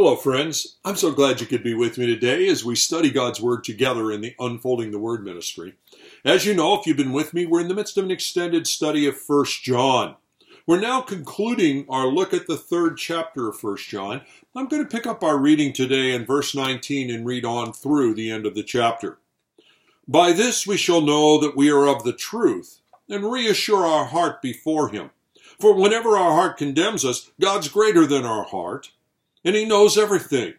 Hello, friends. I'm so glad you could be with me today as we study God's Word together in the Unfolding the Word ministry. As you know, if you've been with me, we're in the midst of an extended study of 1 John. We're now concluding our look at the third chapter of 1 John. I'm going to pick up our reading today in verse 19 and read on through the end of the chapter. By this we shall know that we are of the truth and reassure our heart before Him. For whenever our heart condemns us, God's greater than our heart and He knows everything.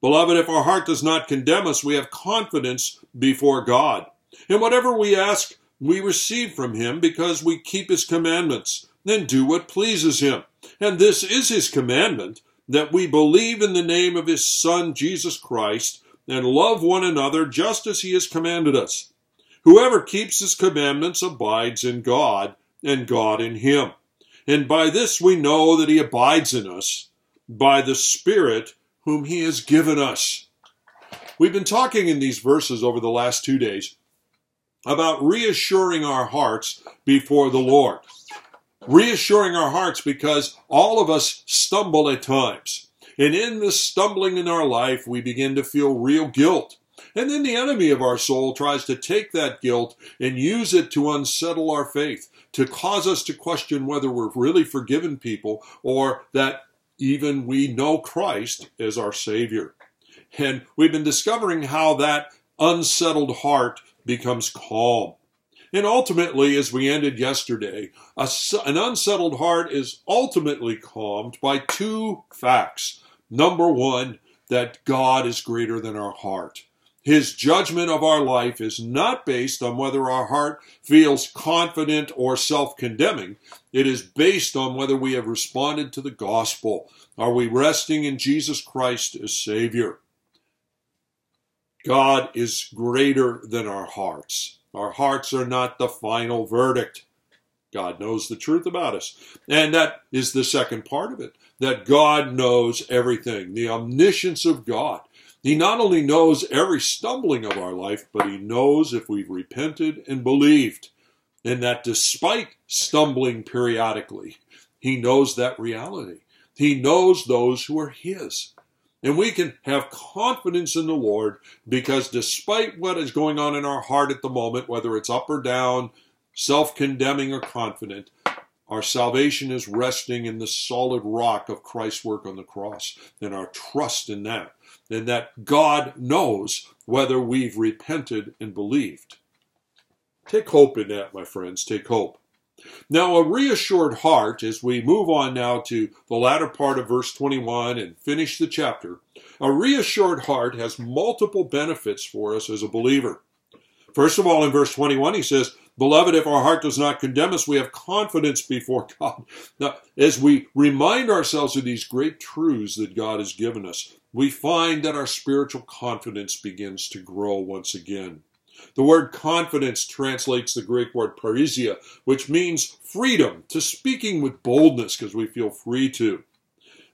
Beloved, if our heart does not condemn us, we have confidence before God. And whatever we ask, we receive from Him because we keep His commandments and do what pleases Him. And this is His commandment that we believe in the name of His Son, Jesus Christ, and love one another just as He has commanded us. Whoever keeps His commandments abides in God, and God in Him. And by this we know that He abides in us by the Spirit whom He has given us. We've been talking in these verses over the last two days about reassuring our hearts before the Lord. Reassuring our hearts because all of us stumble at times. And in the stumbling in our life, we begin to feel real guilt. And then the enemy of our soul tries to take that guilt and use it to unsettle our faith, to cause us to question whether we're really forgiven people or that even we know Christ as our Savior. And we've been discovering how that unsettled heart becomes calm. And ultimately, as we ended yesterday, a, an unsettled heart is ultimately calmed by two facts. Number one, that God is greater than our heart. His judgment of our life is not based on whether our heart feels confident or self condemning. It is based on whether we have responded to the gospel. Are we resting in Jesus Christ as Savior? God is greater than our hearts. Our hearts are not the final verdict. God knows the truth about us. And that is the second part of it that God knows everything, the omniscience of God. He not only knows every stumbling of our life, but He knows if we've repented and believed. And that despite stumbling periodically, He knows that reality. He knows those who are His. And we can have confidence in the Lord because despite what is going on in our heart at the moment, whether it's up or down, self condemning or confident, our salvation is resting in the solid rock of Christ's work on the cross and our trust in that and that God knows whether we've repented and believed. Take hope in that, my friends. Take hope. Now, a reassured heart, as we move on now to the latter part of verse 21 and finish the chapter, a reassured heart has multiple benefits for us as a believer. First of all, in verse 21, he says, Beloved, if our heart does not condemn us, we have confidence before God. Now, as we remind ourselves of these great truths that God has given us, we find that our spiritual confidence begins to grow once again. The word confidence translates the Greek word parrhesia, which means freedom, to speaking with boldness because we feel free to.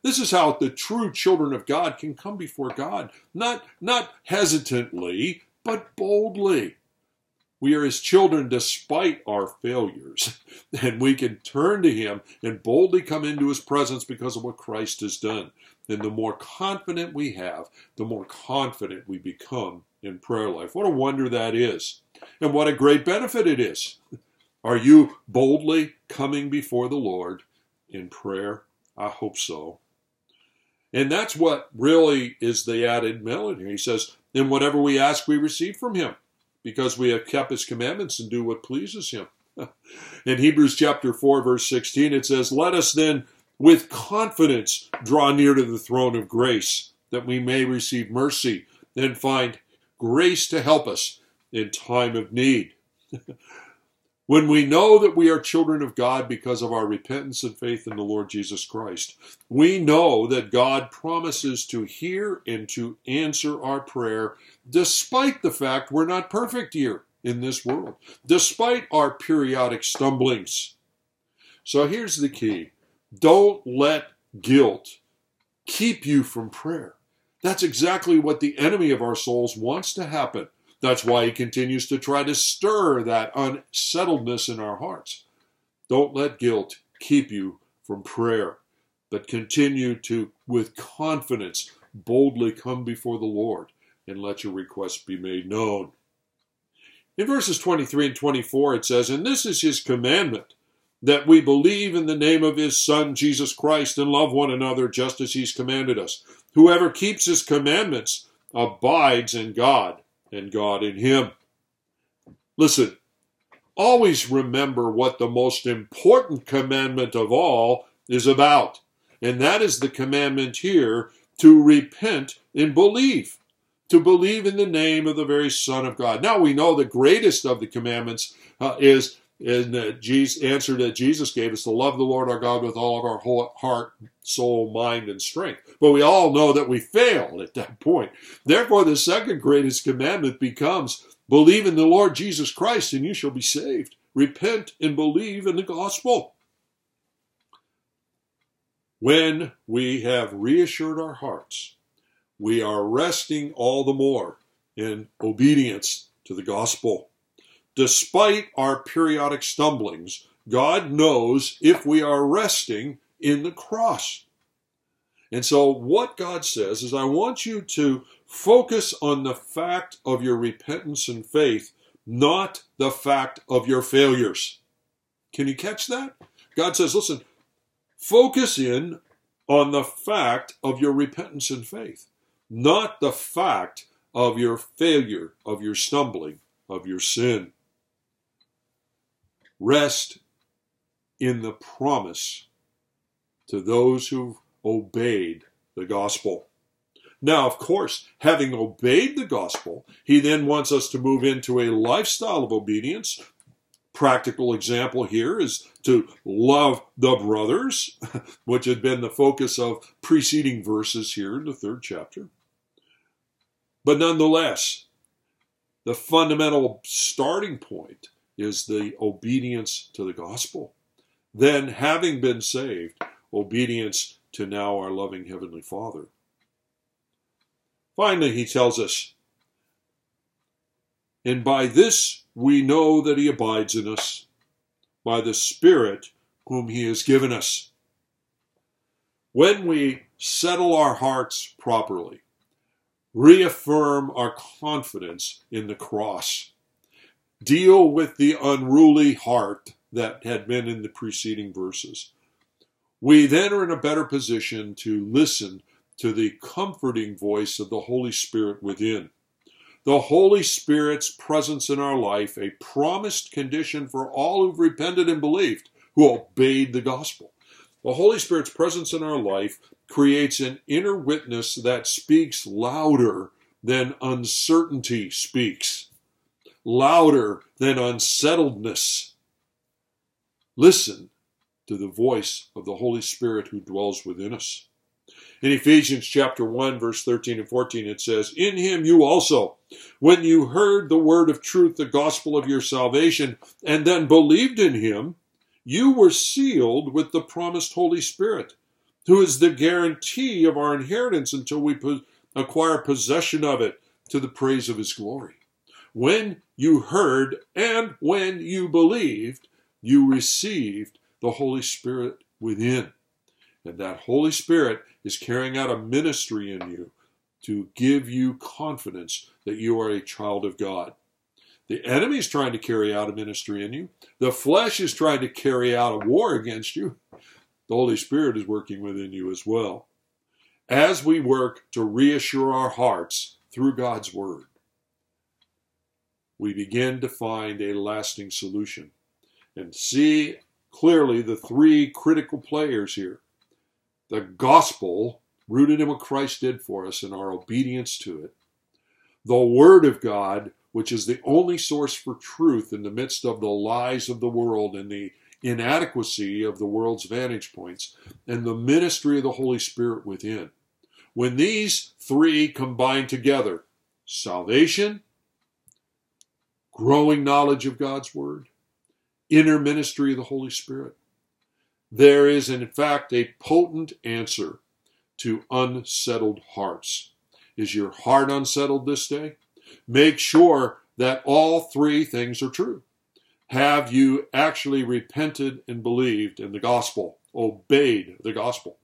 This is how the true children of God can come before God, not, not hesitantly, but boldly. We are his children despite our failures, and we can turn to him and boldly come into his presence because of what Christ has done. And the more confident we have, the more confident we become in prayer life. What a wonder that is, and what a great benefit it is. Are you boldly coming before the Lord in prayer? I hope so. And that's what really is the added melody. He says, In whatever we ask, we receive from him because we have kept his commandments and do what pleases him. In Hebrews chapter 4, verse 16, it says, Let us then with confidence draw near to the throne of grace, that we may receive mercy and find grace to help us in time of need. when we know that we are children of God because of our repentance and faith in the Lord Jesus Christ, we know that God promises to hear and to answer our prayer despite the fact we're not perfect here in this world, despite our periodic stumblings. So here's the key don't let guilt keep you from prayer. That's exactly what the enemy of our souls wants to happen. That's why he continues to try to stir that unsettledness in our hearts. Don't let guilt keep you from prayer. but continue to, with confidence, boldly come before the Lord and let your requests be made known. In verses 23 and 24, it says, And this is his commandment, that we believe in the name of his Son, Jesus Christ, and love one another just as he's commanded us. Whoever keeps his commandments abides in God, and God in him. Listen, always remember what the most important commandment of all is about. And that is the commandment here to repent and believe, to believe in the name of the very Son of God. Now we know the greatest of the commandments uh, is in the Jesus, answer that Jesus gave us to love the Lord our God with all of our whole heart, soul, mind, and strength. But we all know that we failed at that point. Therefore, the second greatest commandment becomes believe in the Lord Jesus Christ and you shall be saved. Repent and believe in the gospel. When we have reassured our hearts, we are resting all the more in obedience to the gospel. Despite our periodic stumblings, God knows if we are resting in the cross. And so, what God says is, I want you to focus on the fact of your repentance and faith, not the fact of your failures. Can you catch that? God says, listen, Focus in on the fact of your repentance and faith, not the fact of your failure, of your stumbling, of your sin. Rest in the promise to those who've obeyed the gospel. Now, of course, having obeyed the gospel, he then wants us to move into a lifestyle of obedience practical example here is to love the brothers, which had been the focus of preceding verses here in the third chapter. But nonetheless, the fundamental starting point is the obedience to the gospel. Then, having been saved, obedience to now our loving Heavenly Father. Finally, he tells us, and by this we know that he abides in us by the Spirit whom he has given us. When we settle our hearts properly, reaffirm our confidence in the cross, deal with the unruly heart that had been in the preceding verses, we then are in a better position to listen to the comforting voice of the Holy Spirit within. The Holy Spirit's presence in our life, a promised condition for all who've repented and believed, who obeyed the gospel. The Holy Spirit's presence in our life creates an inner witness that speaks louder than uncertainty speaks, louder than unsettledness. Listen to the voice of the Holy Spirit who dwells within us. In Ephesians chapter 1 verse 13 and 14 it says, "In him you also, when you heard the word of truth, the gospel of your salvation, and then believed in him, you were sealed with the promised Holy Spirit, who is the guarantee of our inheritance until we po- acquire possession of it to the praise of his glory." When you heard and when you believed, you received the Holy Spirit within. And that Holy Spirit is carrying out a ministry in you to give you confidence that you are a child of God. The enemy is trying to carry out a ministry in you. The flesh is trying to carry out a war against you. The Holy Spirit is working within you as well. As we work to reassure our hearts through God's Word, we begin to find a lasting solution and see clearly the three critical players here the gospel rooted in what Christ did for us and our obedience to it, the Word of God, which is the only source for truth in the midst of the lies of the world and the inadequacy of the world's vantage points, and the ministry of the Holy Spirit within. When these three combine together, salvation, growing knowledge of God's Word, inner ministry of the Holy Spirit, there is, in fact, a potent answer to unsettled hearts. Is your heart unsettled this day? Make sure that all three things are true. Have you actually repented and believed in the gospel, obeyed the gospel?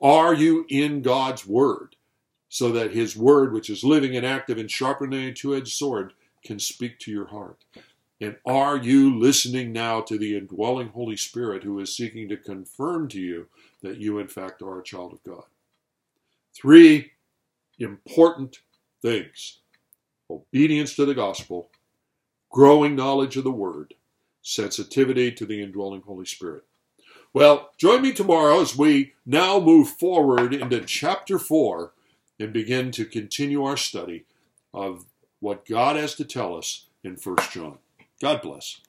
Are you in God's Word so that His Word, which is living and active and sharper than a two edged sword, can speak to your heart? And are you listening now to the indwelling Holy Spirit who is seeking to confirm to you that you, in fact, are a child of God? Three important things obedience to the gospel, growing knowledge of the Word, sensitivity to the indwelling Holy Spirit. Well, join me tomorrow as we now move forward into chapter 4 and begin to continue our study of what God has to tell us in 1 John. God bless.